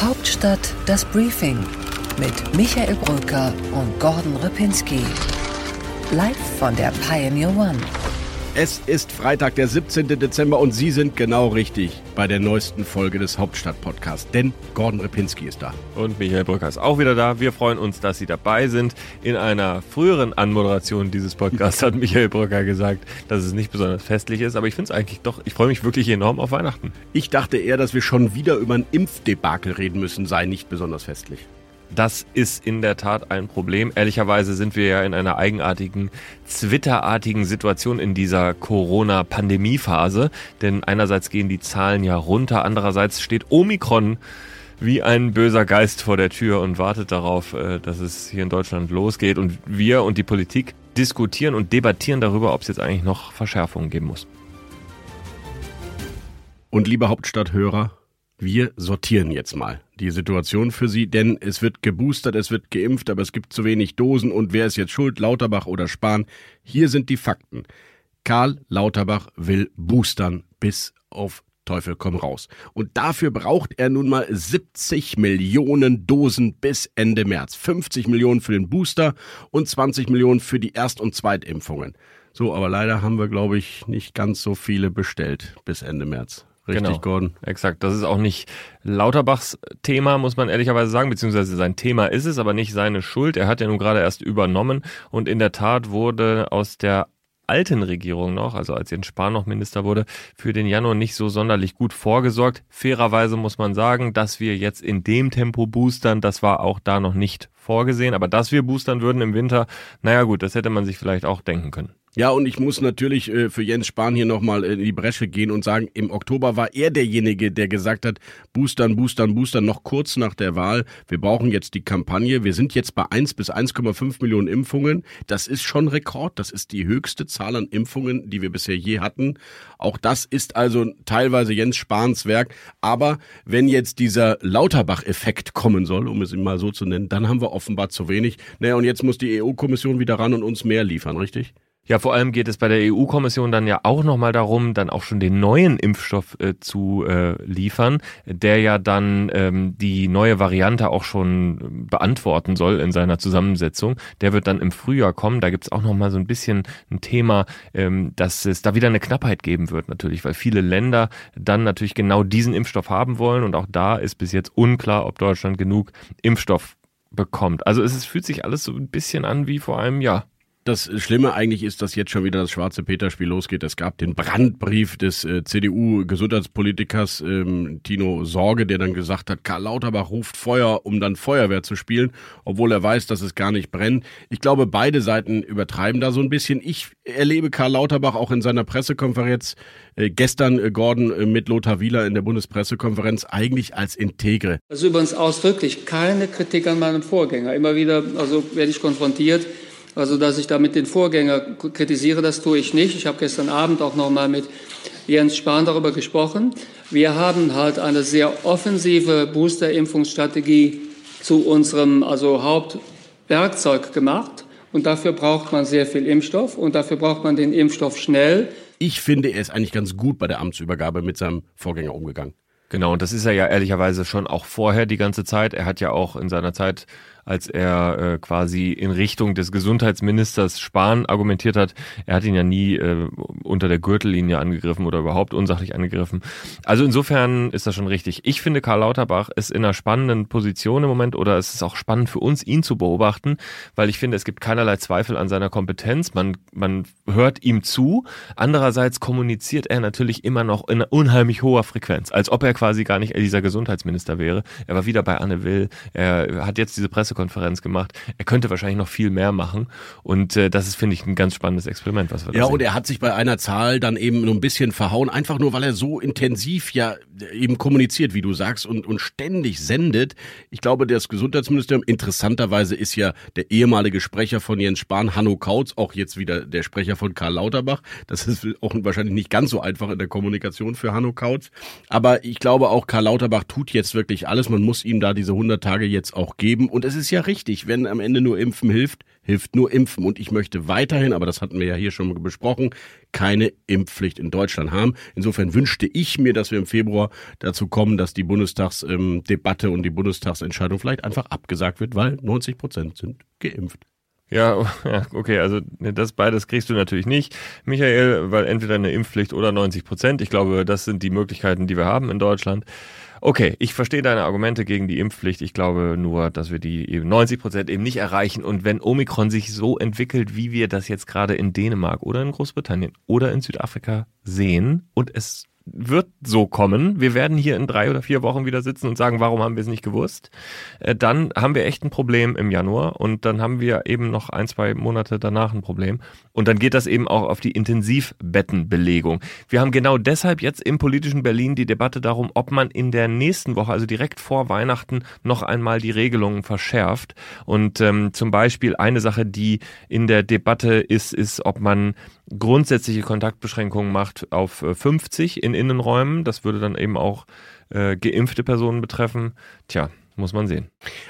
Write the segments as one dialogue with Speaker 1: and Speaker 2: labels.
Speaker 1: Hauptstadt das Briefing mit Michael Brücker und Gordon Ripinski. Live von der Pioneer One.
Speaker 2: Es ist Freitag, der 17. Dezember und Sie sind genau richtig bei der neuesten Folge des Hauptstadt-Podcasts, denn Gordon Repinski ist da.
Speaker 3: Und Michael Brücker ist auch wieder da. Wir freuen uns, dass Sie dabei sind. In einer früheren Anmoderation dieses Podcasts hat Michael Brücker gesagt, dass es nicht besonders festlich ist, aber ich finde es eigentlich doch, ich freue mich wirklich enorm auf Weihnachten.
Speaker 2: Ich dachte eher, dass wir schon wieder über ein Impfdebakel reden müssen, sei nicht besonders festlich.
Speaker 3: Das ist in der Tat ein Problem. Ehrlicherweise sind wir ja in einer eigenartigen, zwitterartigen Situation in dieser Corona-Pandemie-Phase. Denn einerseits gehen die Zahlen ja runter, andererseits steht Omikron wie ein böser Geist vor der Tür und wartet darauf, äh, dass es hier in Deutschland losgeht. Und wir und die Politik diskutieren und debattieren darüber, ob es jetzt eigentlich noch Verschärfungen geben muss.
Speaker 2: Und liebe Hauptstadthörer, wir sortieren jetzt mal die Situation für Sie, denn es wird geboostert, es wird geimpft, aber es gibt zu wenig Dosen und wer ist jetzt schuld, Lauterbach oder Spahn? Hier sind die Fakten. Karl Lauterbach will boostern bis auf Teufel komm raus. Und dafür braucht er nun mal 70 Millionen Dosen bis Ende März. 50 Millionen für den Booster und 20 Millionen für die Erst- und Zweitimpfungen. So, aber leider haben wir, glaube ich, nicht ganz so viele bestellt bis Ende März. Richtig,
Speaker 3: genau,
Speaker 2: Gordon.
Speaker 3: Exakt. Das ist auch nicht Lauterbachs Thema, muss man ehrlicherweise sagen, beziehungsweise sein Thema ist es, aber nicht seine Schuld. Er hat ja nun gerade erst übernommen und in der Tat wurde aus der alten Regierung noch, also als Jens Spahn noch Minister wurde, für den Januar nicht so sonderlich gut vorgesorgt. Fairerweise muss man sagen, dass wir jetzt in dem Tempo boostern, das war auch da noch nicht vorgesehen, aber dass wir boostern würden im Winter, naja gut, das hätte man sich vielleicht auch denken können.
Speaker 2: Ja, und ich muss natürlich äh, für Jens Spahn hier nochmal in die Bresche gehen und sagen, im Oktober war er derjenige, der gesagt hat, boostern, boostern, boostern, noch kurz nach der Wahl. Wir brauchen jetzt die Kampagne. Wir sind jetzt bei 1 bis 1,5 Millionen Impfungen. Das ist schon Rekord. Das ist die höchste Zahl an Impfungen, die wir bisher je hatten. Auch das ist also teilweise Jens Spahns Werk. Aber wenn jetzt dieser Lauterbach-Effekt kommen soll, um es mal so zu nennen, dann haben wir offenbar zu wenig. Naja, und jetzt muss die EU-Kommission wieder ran und uns mehr liefern, richtig?
Speaker 3: Ja, vor allem geht es bei der EU-Kommission dann ja auch nochmal darum, dann auch schon den neuen Impfstoff äh, zu äh, liefern, der ja dann ähm, die neue Variante auch schon beantworten soll in seiner Zusammensetzung. Der wird dann im Frühjahr kommen. Da gibt's auch nochmal so ein bisschen ein Thema, ähm, dass es da wieder eine Knappheit geben wird natürlich, weil viele Länder dann natürlich genau diesen Impfstoff haben wollen und auch da ist bis jetzt unklar, ob Deutschland genug Impfstoff bekommt. Also es, es fühlt sich alles so ein bisschen an wie vor einem Jahr.
Speaker 2: Das Schlimme eigentlich ist, dass jetzt schon wieder das schwarze Peter-Spiel losgeht. Es gab den Brandbrief des äh, CDU-Gesundheitspolitikers ähm, Tino Sorge, der dann gesagt hat, Karl Lauterbach ruft Feuer, um dann Feuerwehr zu spielen, obwohl er weiß, dass es gar nicht brennt. Ich glaube, beide Seiten übertreiben da so ein bisschen. Ich erlebe Karl Lauterbach auch in seiner Pressekonferenz äh, gestern, äh, Gordon, äh, mit Lothar Wieler in der Bundespressekonferenz eigentlich als integre.
Speaker 4: Ist übrigens ausdrücklich keine Kritik an meinem Vorgänger. Immer wieder, also werde ich konfrontiert also, dass ich damit den Vorgänger kritisiere, das tue ich nicht. Ich habe gestern Abend auch noch mal mit Jens Spahn darüber gesprochen. Wir haben halt eine sehr offensive Booster-Impfungsstrategie zu unserem also Hauptwerkzeug gemacht. Und dafür braucht man sehr viel Impfstoff und dafür braucht man den Impfstoff schnell.
Speaker 2: Ich finde, er ist eigentlich ganz gut bei der Amtsübergabe mit seinem Vorgänger umgegangen.
Speaker 3: Genau, und das ist er ja ehrlicherweise schon auch vorher die ganze Zeit. Er hat ja auch in seiner Zeit als er äh, quasi in Richtung des Gesundheitsministers Spahn argumentiert hat. Er hat ihn ja nie äh, unter der Gürtellinie angegriffen oder überhaupt unsachlich angegriffen. Also insofern ist das schon richtig. Ich finde, Karl Lauterbach ist in einer spannenden Position im Moment oder es ist auch spannend für uns, ihn zu beobachten, weil ich finde, es gibt keinerlei Zweifel an seiner Kompetenz. Man, man hört ihm zu. Andererseits kommuniziert er natürlich immer noch in unheimlich hoher Frequenz, als ob er quasi gar nicht dieser Gesundheitsminister wäre. Er war wieder bei Anne Will. Er hat jetzt diese Presse Pressekonferenz gemacht. Er könnte wahrscheinlich noch viel mehr machen. Und äh, das ist, finde ich, ein ganz spannendes Experiment, was wir da
Speaker 2: Ja,
Speaker 3: sehen.
Speaker 2: und er hat sich bei einer Zahl dann eben nur ein bisschen verhauen, einfach nur, weil er so intensiv ja eben kommuniziert, wie du sagst, und, und ständig sendet. Ich glaube, das Gesundheitsministerium, interessanterweise ist ja der ehemalige Sprecher von Jens Spahn, Hanno Kautz, auch jetzt wieder der Sprecher von Karl Lauterbach. Das ist auch wahrscheinlich nicht ganz so einfach in der Kommunikation für Hanno Kautz. Aber ich glaube auch, Karl Lauterbach tut jetzt wirklich alles. Man muss ihm da diese 100 Tage jetzt auch geben. Und es ist es ja richtig, wenn am Ende nur Impfen hilft, hilft nur Impfen. Und ich möchte weiterhin, aber das hatten wir ja hier schon besprochen, keine Impfpflicht in Deutschland haben. Insofern wünschte ich mir, dass wir im Februar dazu kommen, dass die Bundestagsdebatte und die Bundestagsentscheidung vielleicht einfach abgesagt wird, weil 90 Prozent sind geimpft.
Speaker 3: Ja, okay, also ne, das beides kriegst du natürlich nicht, Michael, weil entweder eine Impfpflicht oder 90 Prozent. Ich glaube, das sind die Möglichkeiten, die wir haben in Deutschland. Okay, ich verstehe deine Argumente gegen die Impfpflicht. Ich glaube nur, dass wir die eben 90 Prozent eben nicht erreichen. Und wenn Omikron sich so entwickelt, wie wir das jetzt gerade in Dänemark oder in Großbritannien oder in Südafrika sehen und es wird so kommen. Wir werden hier in drei oder vier Wochen wieder sitzen und sagen, warum haben wir es nicht gewusst? Äh, dann haben wir echt ein Problem im Januar und dann haben wir eben noch ein, zwei Monate danach ein Problem. Und dann geht das eben auch auf die Intensivbettenbelegung. Wir haben genau deshalb jetzt im politischen Berlin die Debatte darum, ob man in der nächsten Woche, also direkt vor Weihnachten, noch einmal die Regelungen verschärft. Und ähm, zum Beispiel eine Sache, die in der Debatte ist, ist, ob man grundsätzliche Kontaktbeschränkungen macht auf 50 äh, in Innenräumen. Das würde dann eben auch äh, geimpfte Personen betreffen. Tja, muss man sehen.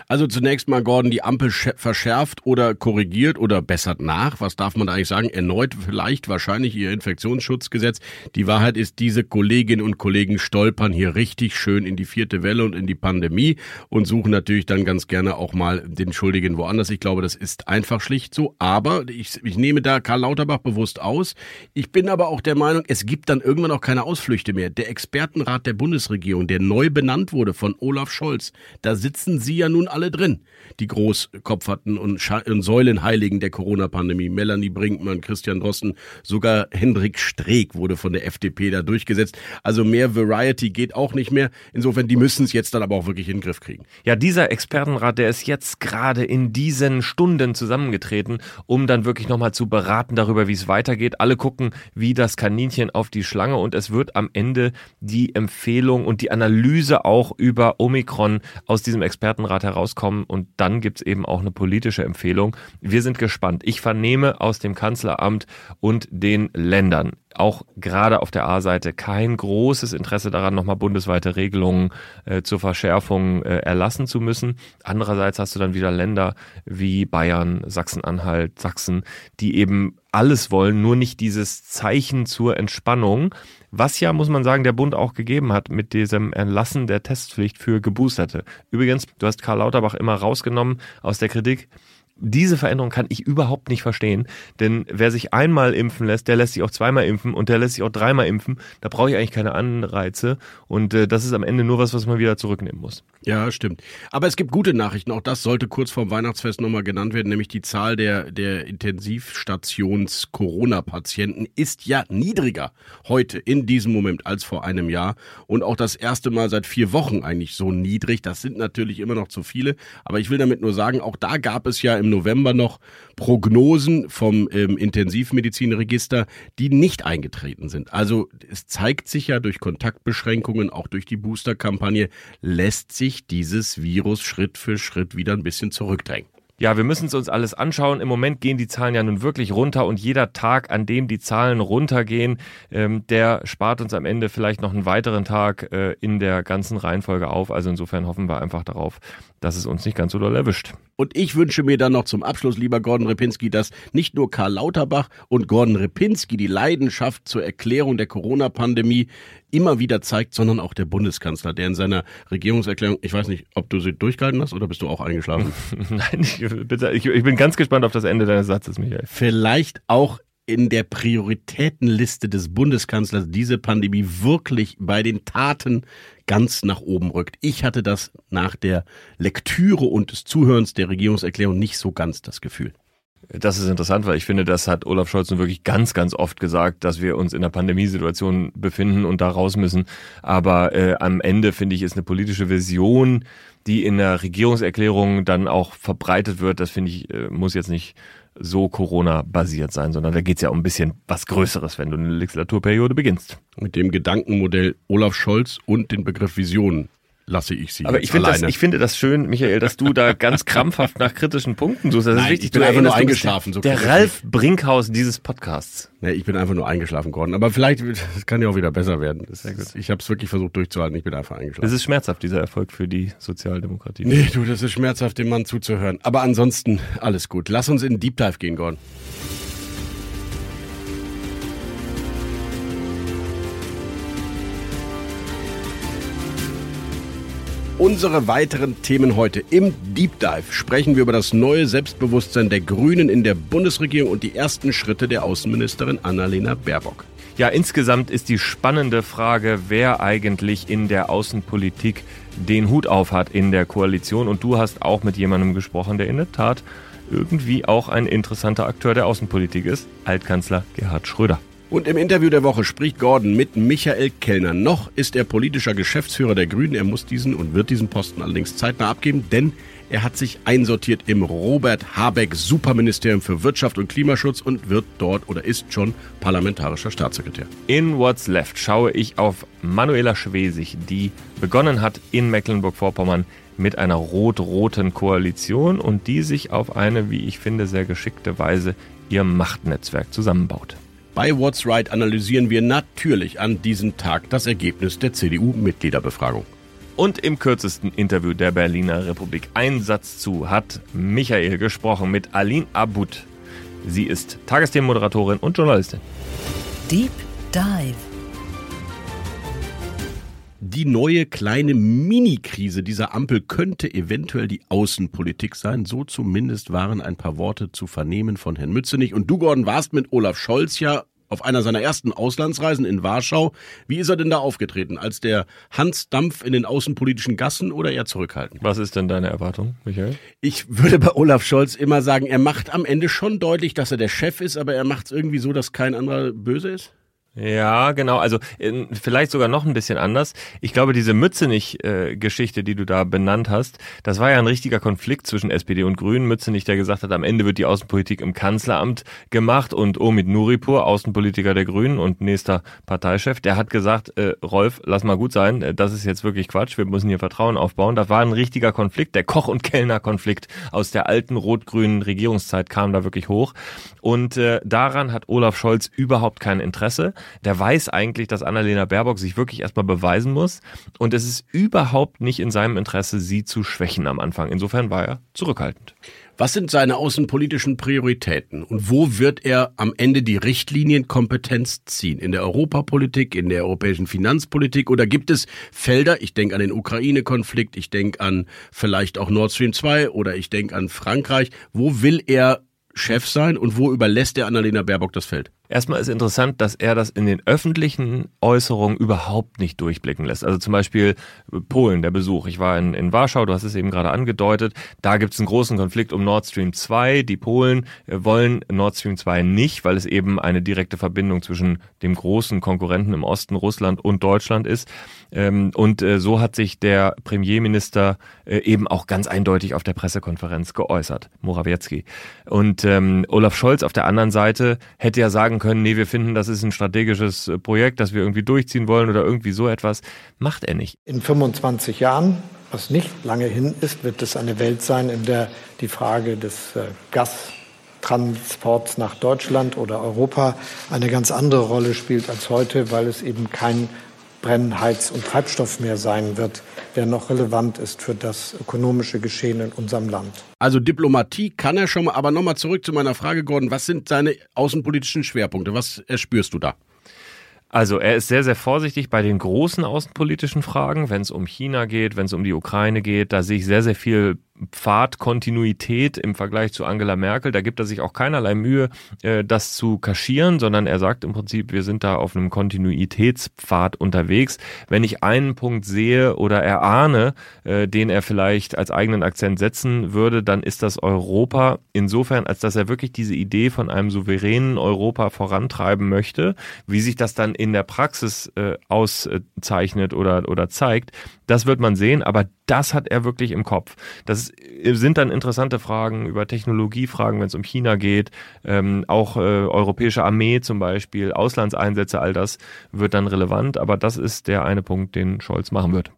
Speaker 2: Also zunächst mal, Gordon, die Ampel verschärft oder korrigiert oder bessert nach. Was darf man da eigentlich sagen? Erneut vielleicht wahrscheinlich ihr Infektionsschutzgesetz. Die Wahrheit ist, diese Kolleginnen und Kollegen stolpern hier richtig schön in die vierte Welle und in die Pandemie und suchen natürlich dann ganz gerne auch mal den Schuldigen woanders. Ich glaube, das ist einfach schlicht so. Aber ich, ich nehme da Karl Lauterbach bewusst aus. Ich bin aber auch der Meinung, es gibt dann irgendwann auch keine Ausflüchte mehr. Der Expertenrat der Bundesregierung, der neu benannt wurde von Olaf Scholz, da sitzen sie ja nun alle drin, die Großkopferten und, und Säulenheiligen der Corona-Pandemie. Melanie Brinkmann, Christian Drosten, sogar Hendrik Streeck wurde von der FDP da durchgesetzt. Also mehr Variety geht auch nicht mehr. Insofern, die müssen es jetzt dann aber auch wirklich in den Griff kriegen.
Speaker 3: Ja, dieser Expertenrat, der ist jetzt gerade in diesen Stunden zusammengetreten, um dann wirklich nochmal zu beraten darüber, wie es weitergeht. Alle gucken wie das Kaninchen auf die Schlange und es wird am Ende die Empfehlung und die Analyse auch über Omikron aus diesem Expertenrat herauskommen und dann gibt es eben auch eine politische Empfehlung. Wir sind gespannt. Ich vernehme aus dem Kanzleramt und den Ländern auch gerade auf der A-Seite kein großes Interesse daran, nochmal bundesweite Regelungen äh, zur Verschärfung äh, erlassen zu müssen. Andererseits hast du dann wieder Länder wie Bayern, Sachsen-Anhalt, Sachsen, die eben alles wollen, nur nicht dieses Zeichen zur Entspannung, was ja, muss man sagen, der Bund auch gegeben hat mit diesem Erlassen der Testpflicht für Geboosterte. Übrigens, du hast Karl Lauterbach immer rausgenommen aus der Kritik. Diese Veränderung kann ich überhaupt nicht verstehen, denn wer sich einmal impfen lässt, der lässt sich auch zweimal impfen und der lässt sich auch dreimal impfen. Da brauche ich eigentlich keine Anreize und äh, das ist am Ende nur was, was man wieder zurücknehmen muss.
Speaker 2: Ja, stimmt. Aber es gibt gute Nachrichten. Auch das sollte kurz vorm Weihnachtsfest nochmal genannt werden, nämlich die Zahl der, der Intensivstations-Corona-Patienten ist ja niedriger heute in diesem Moment als vor einem Jahr und auch das erste Mal seit vier Wochen eigentlich so niedrig. Das sind natürlich immer noch zu viele, aber ich will damit nur sagen, auch da gab es ja im November noch Prognosen vom ähm, Intensivmedizinregister, die nicht eingetreten sind. Also es zeigt sich ja durch Kontaktbeschränkungen, auch durch die Boosterkampagne, lässt sich dieses Virus Schritt für Schritt wieder ein bisschen zurückdrängen.
Speaker 3: Ja, wir müssen es uns alles anschauen. Im Moment gehen die Zahlen ja nun wirklich runter und jeder Tag, an dem die Zahlen runtergehen, ähm, der spart uns am Ende vielleicht noch einen weiteren Tag äh, in der ganzen Reihenfolge auf. Also insofern hoffen wir einfach darauf, dass es uns nicht ganz so doll erwischt.
Speaker 2: Und ich wünsche mir dann noch zum Abschluss, lieber Gordon Repinski, dass nicht nur Karl Lauterbach und Gordon Repinski die Leidenschaft zur Erklärung der Corona-Pandemie immer wieder zeigt, sondern auch der Bundeskanzler, der in seiner Regierungserklärung, ich weiß nicht, ob du sie durchgehalten hast oder bist du auch eingeschlafen?
Speaker 3: Nein, ich, bitte, ich, ich bin ganz gespannt auf das Ende deines Satzes, Michael.
Speaker 2: Vielleicht auch in der Prioritätenliste des Bundeskanzlers diese Pandemie wirklich bei den Taten ganz nach oben rückt. Ich hatte das nach der Lektüre und des Zuhörens der Regierungserklärung nicht so ganz das Gefühl.
Speaker 3: Das ist interessant, weil ich finde, das hat Olaf Scholz nun wirklich ganz, ganz oft gesagt, dass wir uns in einer Pandemiesituation befinden und da raus müssen. Aber äh, am Ende, finde ich, ist eine politische Vision, die in der Regierungserklärung dann auch verbreitet wird. Das finde ich, äh, muss jetzt nicht so Corona-basiert sein, sondern da geht es ja um ein bisschen was Größeres, wenn du eine Legislaturperiode beginnst.
Speaker 2: Mit dem Gedankenmodell Olaf Scholz und den Begriff Vision lasse ich sie
Speaker 3: Aber ich, finde das, ich finde das schön, Michael, dass du da ganz krampfhaft nach kritischen Punkten suchst. Das
Speaker 2: Nein,
Speaker 3: ist wichtig.
Speaker 2: ich bin
Speaker 3: du
Speaker 2: einfach nur eingeschlafen, so
Speaker 3: Der, Ralf Brinkhaus dieses Podcasts.
Speaker 2: Nee, ich bin einfach nur eingeschlafen geworden. Aber vielleicht das kann ja auch wieder besser werden. Ist- Ich habe es wirklich versucht durchzuhalten. Ich bin einfach eingeschlafen.
Speaker 3: Das ist schmerzhaft, dieser Erfolg für die Sozialdemokratie.
Speaker 2: Nee, du, das ist schmerzhaft, dem Mann zuzuhören. Aber ansonsten alles gut. Lass uns in den Deep Dive gehen, Gordon. Unsere weiteren Themen heute. Im Deep Dive sprechen wir über das neue Selbstbewusstsein der Grünen in der Bundesregierung und die ersten Schritte der Außenministerin Annalena Baerbock.
Speaker 3: Ja, insgesamt ist die spannende Frage, wer eigentlich in der Außenpolitik den Hut auf hat in der Koalition. Und du hast auch mit jemandem gesprochen, der in der Tat irgendwie auch ein interessanter Akteur der Außenpolitik ist, Altkanzler Gerhard Schröder.
Speaker 2: Und im Interview der Woche spricht Gordon mit Michael Kellner. Noch ist er politischer Geschäftsführer der Grünen. Er muss diesen und wird diesen Posten allerdings zeitnah abgeben, denn er hat sich einsortiert im Robert Habeck Superministerium für Wirtschaft und Klimaschutz und wird dort oder ist schon parlamentarischer Staatssekretär.
Speaker 3: In What's Left schaue ich auf Manuela Schwesig, die begonnen hat in Mecklenburg-Vorpommern mit einer rot-roten Koalition und die sich auf eine, wie ich finde, sehr geschickte Weise ihr Machtnetzwerk zusammenbaut.
Speaker 2: Bei What's Right analysieren wir natürlich an diesem Tag das Ergebnis der CDU-Mitgliederbefragung.
Speaker 3: Und im kürzesten Interview der Berliner Republik Einsatz zu hat Michael gesprochen mit Aline Abud. Sie ist Tagesthemenmoderatorin und Journalistin.
Speaker 1: Deep Dive.
Speaker 2: Die neue kleine Mini-Krise dieser Ampel könnte eventuell die Außenpolitik sein. So zumindest waren ein paar Worte zu vernehmen von Herrn Mützenich. Und du, Gordon, warst mit Olaf Scholz ja auf einer seiner ersten Auslandsreisen in Warschau. Wie ist er denn da aufgetreten? Als der Hans Dampf in den außenpolitischen Gassen oder eher zurückhaltend?
Speaker 3: Was ist denn deine Erwartung, Michael?
Speaker 2: Ich würde bei Olaf Scholz immer sagen, er macht am Ende schon deutlich, dass er der Chef ist, aber er macht es irgendwie so, dass kein anderer böse ist.
Speaker 3: Ja, genau. Also in, vielleicht sogar noch ein bisschen anders. Ich glaube, diese Mützenich-Geschichte, die du da benannt hast, das war ja ein richtiger Konflikt zwischen SPD und Grünen. Mützenich, der gesagt hat, am Ende wird die Außenpolitik im Kanzleramt gemacht und Omid Nuripur, Außenpolitiker der Grünen und nächster Parteichef, der hat gesagt, äh, Rolf, lass mal gut sein, äh, das ist jetzt wirklich Quatsch, wir müssen hier Vertrauen aufbauen. Das war ein richtiger Konflikt, der Koch- und Kellner-Konflikt aus der alten rot-grünen Regierungszeit kam da wirklich hoch. Und äh, daran hat Olaf Scholz überhaupt kein Interesse der weiß eigentlich, dass Annalena Baerbock sich wirklich erstmal beweisen muss. Und es ist überhaupt nicht in seinem Interesse, sie zu schwächen am Anfang. Insofern war er zurückhaltend.
Speaker 2: Was sind seine außenpolitischen Prioritäten und wo wird er am Ende die Richtlinienkompetenz ziehen? In der Europapolitik, in der europäischen Finanzpolitik oder gibt es Felder, ich denke an den Ukraine-Konflikt, ich denke an vielleicht auch Nord Stream 2 oder ich denke an Frankreich, wo will er Chef sein und wo überlässt er Annalena Baerbock das Feld?
Speaker 3: Erstmal ist interessant, dass er das in den öffentlichen Äußerungen überhaupt nicht durchblicken lässt. Also zum Beispiel Polen, der Besuch. Ich war in, in Warschau, du hast es eben gerade angedeutet. Da gibt es einen großen Konflikt um Nord Stream 2. Die Polen äh, wollen Nord Stream 2 nicht, weil es eben eine direkte Verbindung zwischen dem großen Konkurrenten im Osten, Russland und Deutschland ist. Ähm, und äh, so hat sich der Premierminister äh, eben auch ganz eindeutig auf der Pressekonferenz geäußert, Morawiecki. Und ähm, Olaf Scholz auf der anderen Seite hätte ja sagen können, nee, wir finden, das ist ein strategisches äh, Projekt, das wir irgendwie durchziehen wollen oder irgendwie so etwas. Macht er nicht.
Speaker 5: In 25 Jahren, was nicht lange hin ist, wird es eine Welt sein, in der die Frage des äh, Gastransports nach Deutschland oder Europa eine ganz andere Rolle spielt als heute, weil es eben kein Brenn-, Heiz- und Treibstoff mehr sein wird, der noch relevant ist für das ökonomische Geschehen in unserem Land.
Speaker 2: Also Diplomatie kann er schon mal, aber nochmal zurück zu meiner Frage, Gordon. Was sind seine außenpolitischen Schwerpunkte? Was erspürst du da?
Speaker 3: Also er ist sehr, sehr vorsichtig bei den großen außenpolitischen Fragen, wenn es um China geht, wenn es um die Ukraine geht. Da sehe ich sehr, sehr viel Pfadkontinuität im Vergleich zu Angela Merkel. Da gibt er sich auch keinerlei Mühe, äh, das zu kaschieren, sondern er sagt im Prinzip, wir sind da auf einem Kontinuitätspfad unterwegs. Wenn ich einen Punkt sehe oder erahne, äh, den er vielleicht als eigenen Akzent setzen würde, dann ist das Europa insofern, als dass er wirklich diese Idee von einem souveränen Europa vorantreiben möchte. Wie sich das dann in der Praxis äh, auszeichnet oder, oder zeigt, das wird man sehen, aber das hat er wirklich im Kopf. Das sind dann interessante Fragen über Technologiefragen, wenn es um China geht, ähm, auch äh, europäische Armee zum Beispiel, Auslandseinsätze, all das wird dann relevant, aber das ist der eine Punkt, den Scholz machen wird.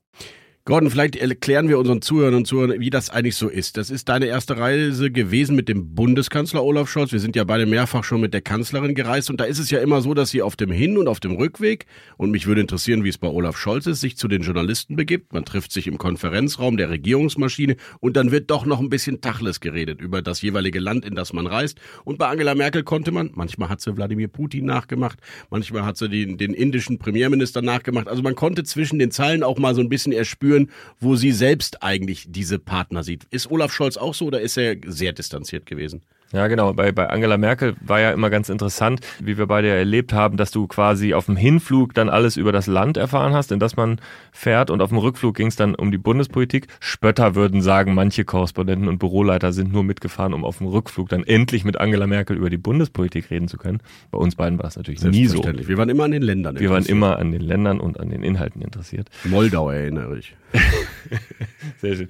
Speaker 2: Gordon, vielleicht erklären wir unseren Zuhörern und Zuhörern, wie das eigentlich so ist. Das ist deine erste Reise gewesen mit dem Bundeskanzler Olaf Scholz. Wir sind ja beide mehrfach schon mit der Kanzlerin gereist und da ist es ja immer so, dass sie auf dem Hin- und auf dem Rückweg, und mich würde interessieren, wie es bei Olaf Scholz ist, sich zu den Journalisten begibt. Man trifft sich im Konferenzraum der Regierungsmaschine und dann wird doch noch ein bisschen Tachles geredet über das jeweilige Land, in das man reist. Und bei Angela Merkel konnte man, manchmal hat sie Wladimir Putin nachgemacht, manchmal hat sie den, den indischen Premierminister nachgemacht. Also man konnte zwischen den Zeilen auch mal so ein bisschen erspüren, führen, wo sie selbst eigentlich diese Partner sieht. Ist Olaf Scholz auch so oder ist er sehr distanziert gewesen?
Speaker 3: Ja, genau. Bei, bei Angela Merkel war ja immer ganz interessant, wie wir beide erlebt haben, dass du quasi auf dem Hinflug dann alles über das Land erfahren hast, in das man fährt und auf dem Rückflug ging es dann um die Bundespolitik. Spötter würden sagen, manche Korrespondenten und Büroleiter sind nur mitgefahren, um auf dem Rückflug dann endlich mit Angela Merkel über die Bundespolitik reden zu können. Bei uns beiden war es natürlich nie so.
Speaker 2: Wir waren immer an den Ländern
Speaker 3: Wir waren immer an den Ländern und an den Inhalten interessiert.
Speaker 2: Moldau erinnere ich.
Speaker 3: Sehr schön.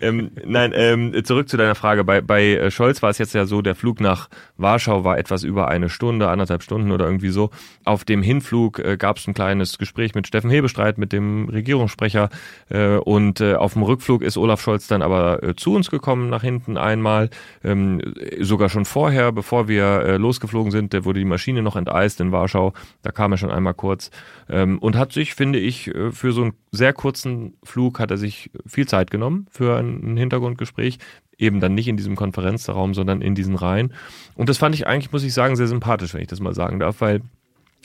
Speaker 3: Ähm, nein, ähm, zurück zu deiner Frage. Bei, bei äh, Scholz war es jetzt ja so, der Flug nach Warschau war etwas über eine Stunde, anderthalb Stunden oder irgendwie so. Auf dem Hinflug äh, gab es ein kleines Gespräch mit Steffen Hebestreit, mit dem Regierungssprecher. Äh, und äh, auf dem Rückflug ist Olaf Scholz dann aber äh, zu uns gekommen, nach hinten einmal. Ähm, sogar schon vorher, bevor wir äh, losgeflogen sind, da wurde die Maschine noch enteist in Warschau. Da kam er schon einmal kurz. Ähm, und hat sich, finde ich, für so einen sehr kurzen Flug hat er sich viel Zeit genommen für ein Hintergrundgespräch eben dann nicht in diesem Konferenzraum, sondern in diesen Reihen. Und das fand ich eigentlich, muss ich sagen, sehr sympathisch, wenn ich das mal sagen darf, weil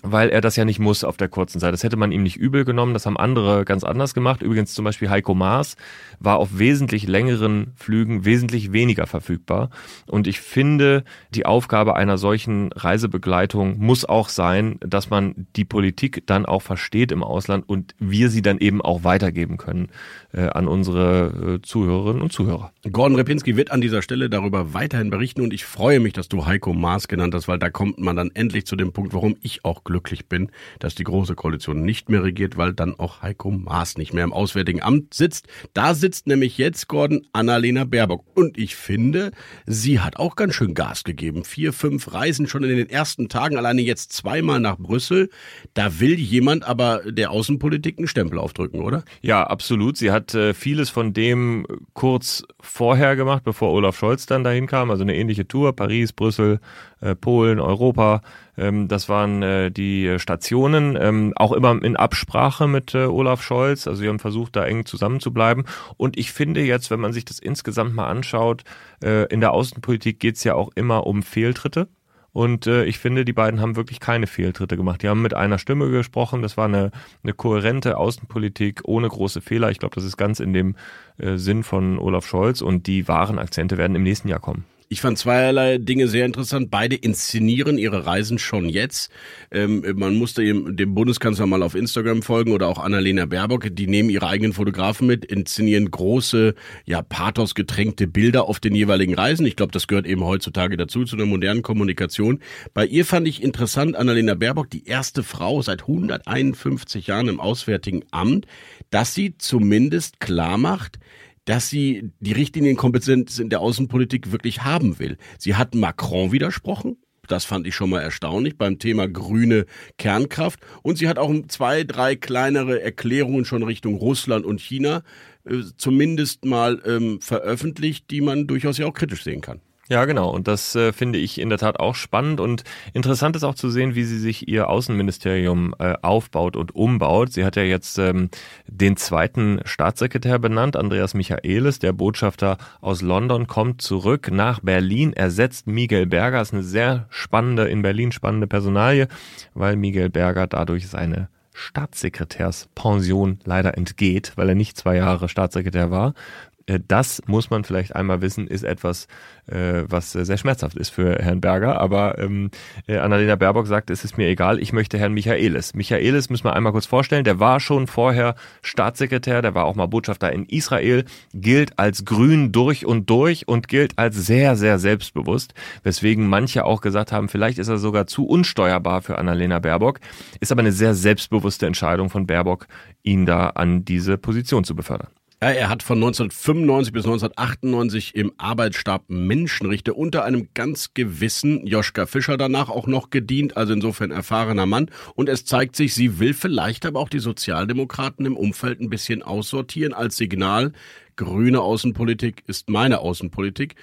Speaker 3: weil er das ja nicht muss auf der kurzen Zeit. Das hätte man ihm nicht übel genommen, das haben andere ganz anders gemacht. Übrigens zum Beispiel Heiko Maas war auf wesentlich längeren Flügen wesentlich weniger verfügbar. Und ich finde, die Aufgabe einer solchen Reisebegleitung muss auch sein, dass man die Politik dann auch versteht im Ausland und wir sie dann eben auch weitergeben können äh, an unsere äh, Zuhörerinnen und Zuhörer.
Speaker 2: Gordon Repinski wird an dieser Stelle darüber weiterhin berichten und ich freue mich, dass du Heiko Maas genannt hast, weil da kommt man dann endlich zu dem Punkt, warum ich auch glücklich bin, dass die Große Koalition nicht mehr regiert, weil dann auch Heiko Maas nicht mehr im Auswärtigen Amt sitzt. Da sitzt nämlich jetzt Gordon Annalena Baerbock. Und ich finde, sie hat auch ganz schön Gas gegeben. Vier, fünf Reisen schon in den ersten Tagen, alleine jetzt zweimal nach Brüssel. Da will jemand aber der Außenpolitik einen Stempel aufdrücken, oder?
Speaker 3: Ja, absolut. Sie hat äh, vieles von dem kurz vorher gemacht, bevor Olaf Scholz dann dahin kam. Also eine ähnliche Tour, Paris, Brüssel, äh, Polen, Europa. Ähm, das waren äh, die Stationen, ähm, auch immer in Absprache mit äh, Olaf Scholz. Also sie haben versucht, da eng zusammenzubleiben. Und ich finde jetzt, wenn man sich das insgesamt mal anschaut, äh, in der Außenpolitik geht es ja auch immer um Fehltritte. Und äh, ich finde, die beiden haben wirklich keine Fehltritte gemacht. Die haben mit einer Stimme gesprochen. Das war eine, eine kohärente Außenpolitik ohne große Fehler. Ich glaube, das ist ganz in dem äh, Sinn von Olaf Scholz. Und die wahren Akzente werden im nächsten Jahr kommen.
Speaker 2: Ich fand zweierlei Dinge sehr interessant. Beide inszenieren ihre Reisen schon jetzt. Ähm, man musste dem Bundeskanzler mal auf Instagram folgen oder auch Annalena Baerbock. Die nehmen ihre eigenen Fotografen mit, inszenieren große, ja, pathosgetränkte Bilder auf den jeweiligen Reisen. Ich glaube, das gehört eben heutzutage dazu, zu einer modernen Kommunikation. Bei ihr fand ich interessant, Annalena Baerbock, die erste Frau seit 151 Jahren im Auswärtigen Amt, dass sie zumindest klar macht, dass sie die Richtlinienkompetenz in der Außenpolitik wirklich haben will. Sie hat Macron widersprochen. Das fand ich schon mal erstaunlich beim Thema grüne Kernkraft. Und sie hat auch zwei, drei kleinere Erklärungen schon Richtung Russland und China äh, zumindest mal ähm, veröffentlicht, die man durchaus ja auch kritisch sehen kann.
Speaker 3: Ja, genau. Und das äh, finde ich in der Tat auch spannend und interessant ist auch zu sehen, wie sie sich ihr Außenministerium äh, aufbaut und umbaut. Sie hat ja jetzt ähm, den zweiten Staatssekretär benannt, Andreas Michaelis, der Botschafter aus London, kommt zurück nach Berlin, ersetzt Miguel Berger. Das ist eine sehr spannende, in Berlin spannende Personalie, weil Miguel Berger dadurch seine Staatssekretärspension leider entgeht, weil er nicht zwei Jahre Staatssekretär war. Äh, das muss man vielleicht einmal wissen, ist etwas, äh, was sehr schmerzhaft ist für Herrn Berger. Aber ähm, äh, Annalena Baerbock sagt, es ist mir egal, ich möchte Herrn Michaelis. Michaelis müssen wir einmal kurz vorstellen, der war schon vorher Staatssekretär, der war auch mal Botschafter in Israel, gilt als grün durch und durch und gilt als sehr, sehr selbstbewusst, weswegen manche auch gesagt haben, vielleicht ist er sogar zu unsteuerbar für Annalena Baerbock. Ist aber eine sehr selbstbewusste Entscheidung von Baerbock, ihn da an diese Position zu befördern.
Speaker 2: Er hat von 1995 bis 1998 im Arbeitsstab Menschenrechte unter einem ganz gewissen Joschka Fischer danach auch noch gedient, also insofern erfahrener Mann. Und es zeigt sich, sie will vielleicht aber auch die Sozialdemokraten im Umfeld ein bisschen aussortieren als Signal. Grüne Außenpolitik ist meine Außenpolitik.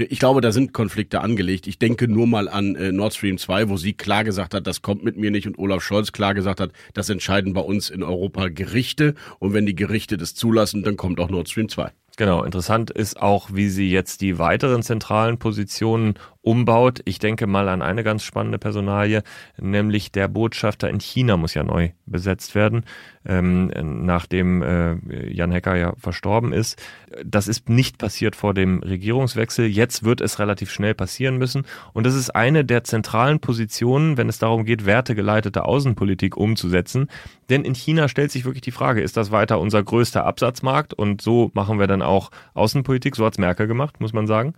Speaker 2: Ich glaube, da sind Konflikte angelegt. Ich denke nur mal an äh, Nord Stream 2, wo sie klar gesagt hat, das kommt mit mir nicht und Olaf Scholz klar gesagt hat, das entscheiden bei uns in Europa Gerichte und wenn die Gerichte das zulassen, dann kommt auch Nord Stream 2.
Speaker 3: Genau, interessant ist auch, wie sie jetzt die weiteren zentralen Positionen umbaut. Ich denke mal an eine ganz spannende Personalie, nämlich der Botschafter in China muss ja neu besetzt werden, ähm, nachdem äh, Jan Hecker ja verstorben ist. Das ist nicht passiert vor dem Regierungswechsel. Jetzt wird es relativ schnell passieren müssen. Und das ist eine der zentralen Positionen, wenn es darum geht, wertegeleitete Außenpolitik umzusetzen. Denn in China stellt sich wirklich die Frage, ist das weiter unser größter Absatzmarkt? Und so machen wir dann auch Außenpolitik. So hat's Merkel gemacht, muss man sagen.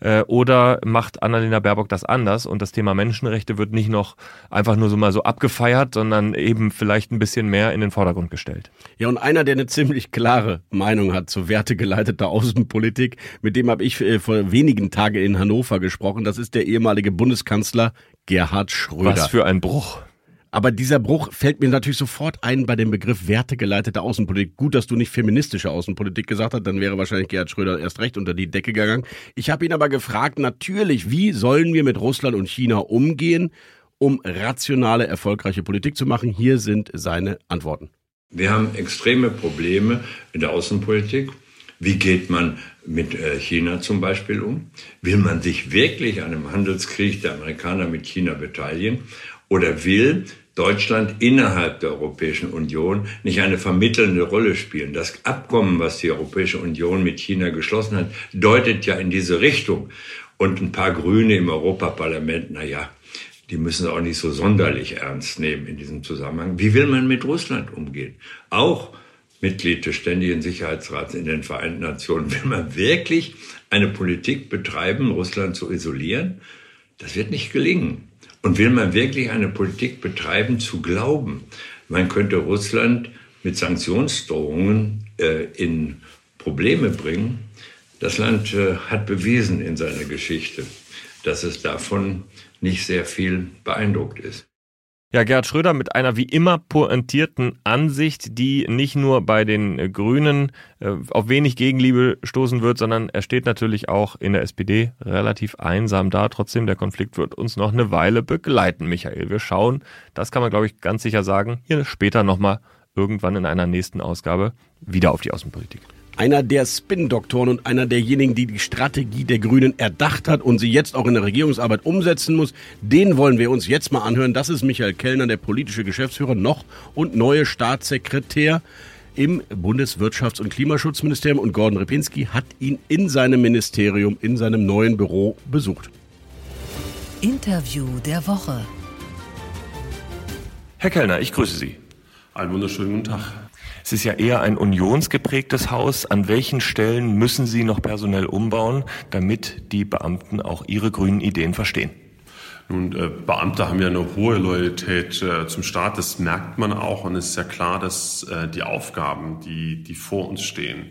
Speaker 3: Äh, oder macht Annalena Baerbock das anders und das Thema Menschenrechte wird nicht noch einfach nur so mal so abgefeiert, sondern eben vielleicht ein bisschen mehr in den Vordergrund gestellt.
Speaker 2: Ja, und einer, der eine ziemlich klare Meinung hat zur wertegeleiteter Außenpolitik, mit dem habe ich äh, vor wenigen Tagen in Hannover gesprochen, das ist der ehemalige Bundeskanzler Gerhard Schröder.
Speaker 3: Was für ein Bruch.
Speaker 2: Aber dieser Bruch fällt mir natürlich sofort ein bei dem Begriff wertegeleitete Außenpolitik. Gut, dass du nicht feministische Außenpolitik gesagt hast, dann wäre wahrscheinlich Gerhard Schröder erst recht unter die Decke gegangen. Ich habe ihn aber gefragt, natürlich, wie sollen wir mit Russland und China umgehen, um rationale, erfolgreiche Politik zu machen? Hier sind seine Antworten.
Speaker 6: Wir haben extreme Probleme in der Außenpolitik. Wie geht man mit äh, China zum Beispiel um? Will man sich wirklich an einem Handelskrieg der Amerikaner mit China beteiligen? Oder will Deutschland innerhalb der Europäischen Union nicht eine vermittelnde Rolle spielen. Das Abkommen, was die Europäische Union mit China geschlossen hat, deutet ja in diese Richtung. Und ein paar Grüne im Europaparlament, na ja, die müssen auch nicht so sonderlich ernst nehmen in diesem Zusammenhang. Wie will man mit Russland umgehen? Auch Mitglied des Ständigen Sicherheitsrats in den Vereinten Nationen. Will man wirklich eine Politik betreiben, Russland zu isolieren? Das wird nicht gelingen. Und will man wirklich eine Politik betreiben, zu glauben, man könnte Russland mit Sanktionsdrohungen äh, in Probleme bringen, das Land äh, hat bewiesen in seiner Geschichte, dass es davon nicht sehr viel beeindruckt ist.
Speaker 3: Ja, Gerhard Schröder mit einer wie immer pointierten Ansicht, die nicht nur bei den Grünen äh, auf wenig Gegenliebe stoßen wird, sondern er steht natürlich auch in der SPD relativ einsam da. Trotzdem, der Konflikt wird uns noch eine Weile begleiten, Michael. Wir schauen, das kann man, glaube ich, ganz sicher sagen, hier später nochmal irgendwann in einer nächsten Ausgabe wieder auf die Außenpolitik
Speaker 2: einer der Spin-Doktoren und einer derjenigen, die die Strategie der Grünen erdacht hat und sie jetzt auch in der Regierungsarbeit umsetzen muss. Den wollen wir uns jetzt mal anhören. Das ist Michael Kellner, der politische Geschäftsführer noch und neue Staatssekretär im Bundeswirtschafts- und Klimaschutzministerium und Gordon Repinski hat ihn in seinem Ministerium, in seinem neuen Büro besucht.
Speaker 1: Interview der Woche.
Speaker 3: Herr Kellner, ich grüße Sie.
Speaker 7: Einen wunderschönen guten Tag.
Speaker 3: Es ist ja eher ein unionsgeprägtes Haus. An welchen Stellen müssen Sie noch personell umbauen, damit die Beamten auch Ihre grünen Ideen verstehen?
Speaker 7: Nun, äh, Beamte haben ja eine hohe Loyalität äh, zum Staat, das merkt man auch und es ist ja klar, dass äh, die Aufgaben, die, die vor uns stehen,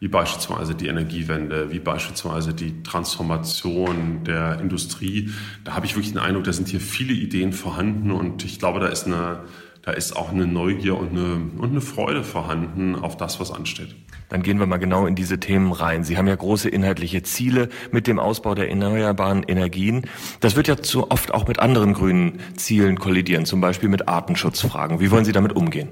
Speaker 7: wie beispielsweise die Energiewende, wie beispielsweise die Transformation der Industrie, da habe ich wirklich den Eindruck, da sind hier viele Ideen vorhanden und ich glaube, da ist eine da ist auch eine Neugier und eine, und eine Freude vorhanden auf das, was ansteht.
Speaker 3: Dann gehen wir mal genau in diese Themen rein. Sie haben ja große inhaltliche Ziele mit dem Ausbau der erneuerbaren Energien. Das wird ja zu oft auch mit anderen grünen Zielen kollidieren, zum Beispiel mit Artenschutzfragen. Wie wollen Sie damit umgehen?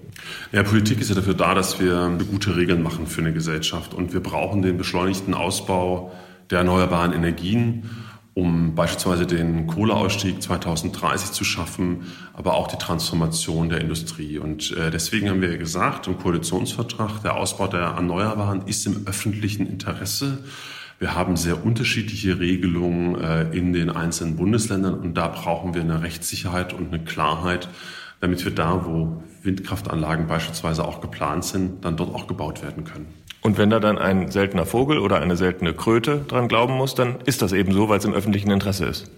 Speaker 7: Ja, Politik ist ja dafür da, dass wir gute Regeln machen für eine Gesellschaft. Und wir brauchen den beschleunigten Ausbau der erneuerbaren Energien um beispielsweise den Kohleausstieg 2030 zu schaffen, aber auch die Transformation der Industrie. Und äh, deswegen haben wir gesagt im Koalitionsvertrag, der Ausbau der Erneuerbaren ist im öffentlichen Interesse. Wir haben sehr unterschiedliche Regelungen äh, in den einzelnen Bundesländern und da brauchen wir eine Rechtssicherheit und eine Klarheit, damit wir da, wo Windkraftanlagen beispielsweise auch geplant sind, dann dort auch gebaut werden können.
Speaker 3: Und wenn da dann ein seltener Vogel oder eine seltene Kröte dran glauben muss, dann ist das eben so, weil es im öffentlichen Interesse ist.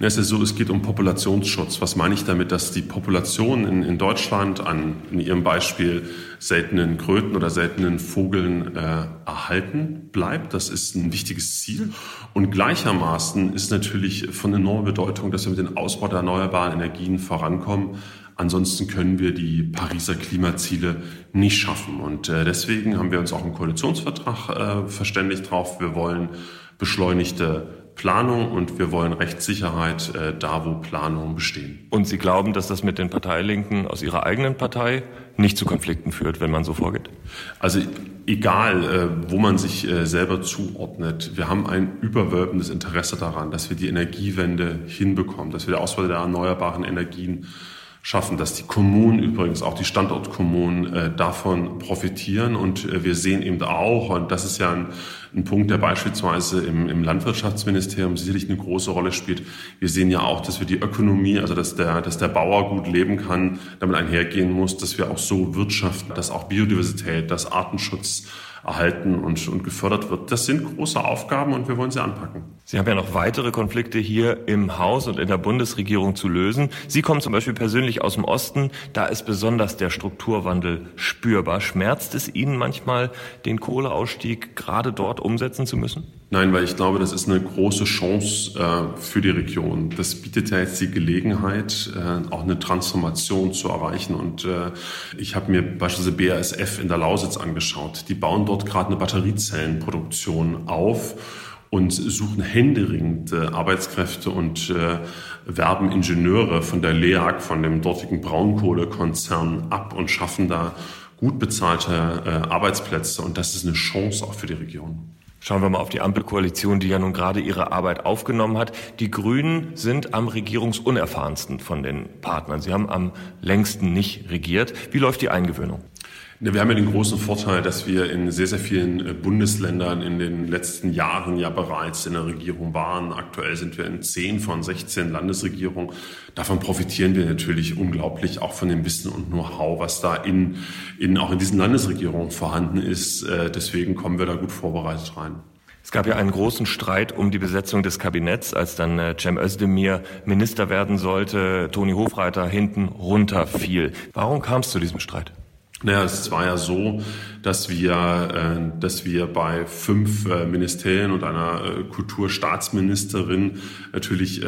Speaker 7: Ja, es ist so, es geht um Populationsschutz. Was meine ich damit? Dass die Population in, in Deutschland an, in Ihrem Beispiel, seltenen Kröten oder seltenen Vogeln äh, erhalten bleibt. Das ist ein wichtiges Ziel. Und gleichermaßen ist natürlich von enormer Bedeutung, dass wir mit dem Ausbau der erneuerbaren Energien vorankommen. Ansonsten können wir die Pariser Klimaziele nicht schaffen. Und äh, deswegen haben wir uns auch im Koalitionsvertrag äh, verständigt drauf. Wir wollen beschleunigte Planung und wir wollen Rechtssicherheit äh, da, wo Planungen bestehen.
Speaker 3: Und Sie glauben, dass das mit den Parteilinken aus Ihrer eigenen Partei nicht zu Konflikten führt, wenn man so vorgeht?
Speaker 7: Also egal, äh, wo man sich äh, selber zuordnet, wir haben ein überwölbendes Interesse daran, dass wir die Energiewende hinbekommen, dass wir die Auswahl der erneuerbaren Energien schaffen, dass die Kommunen, übrigens auch die Standortkommunen, äh, davon profitieren. Und äh, wir sehen eben auch, und das ist ja ein, ein Punkt, der beispielsweise im, im Landwirtschaftsministerium sicherlich eine große Rolle spielt. Wir sehen ja auch, dass wir die Ökonomie, also dass der, dass der Bauer gut leben kann, damit einhergehen muss, dass wir auch so wirtschaften, dass auch Biodiversität, dass Artenschutz erhalten und, und gefördert wird. Das sind große Aufgaben und wir wollen sie anpacken.
Speaker 3: Sie haben ja noch weitere Konflikte hier im Haus und in der Bundesregierung zu lösen. Sie kommen zum Beispiel persönlich aus dem Osten. Da ist besonders der Strukturwandel spürbar. Schmerzt es Ihnen manchmal, den Kohleausstieg gerade dort umsetzen zu müssen?
Speaker 7: Nein, weil ich glaube, das ist eine große Chance äh, für die Region. Das bietet ja jetzt die Gelegenheit, äh, auch eine Transformation zu erreichen. Und äh, ich habe mir beispielsweise BASF in der Lausitz angeschaut. Die bauen dort gerade eine Batteriezellenproduktion auf und suchen händeringend Arbeitskräfte und äh, werben Ingenieure von der LEAG, von dem dortigen Braunkohlekonzern ab und schaffen da gut bezahlte äh, Arbeitsplätze. Und das ist eine Chance auch für die Region.
Speaker 3: Schauen wir mal auf die Ampelkoalition, die ja nun gerade ihre Arbeit aufgenommen hat. Die Grünen sind am regierungsunerfahrensten von den Partnern. Sie haben am längsten nicht regiert. Wie läuft die Eingewöhnung?
Speaker 7: Wir haben ja den großen Vorteil, dass wir in sehr, sehr vielen äh, Bundesländern in den letzten Jahren ja bereits in der Regierung waren. Aktuell sind wir in zehn von 16 Landesregierungen. Davon profitieren wir natürlich unglaublich auch von dem Wissen und Know-how, was da in, in, auch in diesen Landesregierungen vorhanden ist. Äh, deswegen kommen wir da gut vorbereitet rein.
Speaker 3: Es gab ja einen großen Streit um die Besetzung des Kabinetts, als dann äh, Cem Özdemir Minister werden sollte, Toni Hofreiter hinten runterfiel. Warum kam es zu diesem Streit?
Speaker 7: Naja, es war ja so, dass wir, äh, dass wir bei fünf äh, Ministerien und einer äh, Kulturstaatsministerin natürlich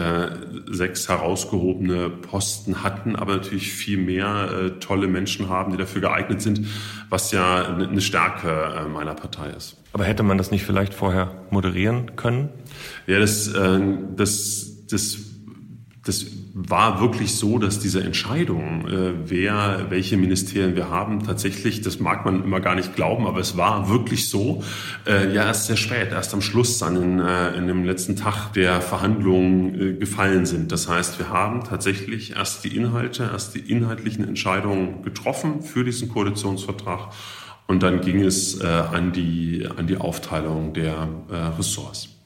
Speaker 7: sechs herausgehobene Posten hatten, aber natürlich viel mehr tolle Menschen haben, die dafür geeignet sind, was ja eine Stärke meiner Partei ist.
Speaker 3: Aber hätte man das nicht vielleicht vorher moderieren können?
Speaker 7: Ja, das, das, das, das war wirklich so, dass diese Entscheidung, äh, wer, welche Ministerien wir haben, tatsächlich, das mag man immer gar nicht glauben, aber es war wirklich so, äh, ja erst sehr spät, erst am Schluss dann in, äh, in dem letzten Tag der Verhandlungen äh, gefallen sind. Das heißt, wir haben tatsächlich erst die Inhalte, erst die inhaltlichen Entscheidungen getroffen für diesen Koalitionsvertrag und dann ging es äh, an, die, an die Aufteilung der äh, Ressorts.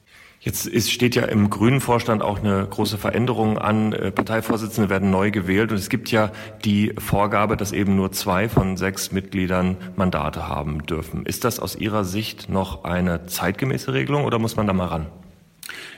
Speaker 3: Jetzt ist, steht ja im Grünen Vorstand auch eine große Veränderung an. Äh, Parteivorsitzende werden neu gewählt und es gibt ja die Vorgabe, dass eben nur zwei von sechs Mitgliedern Mandate haben dürfen. Ist das aus Ihrer Sicht noch eine zeitgemäße Regelung oder muss man da mal ran?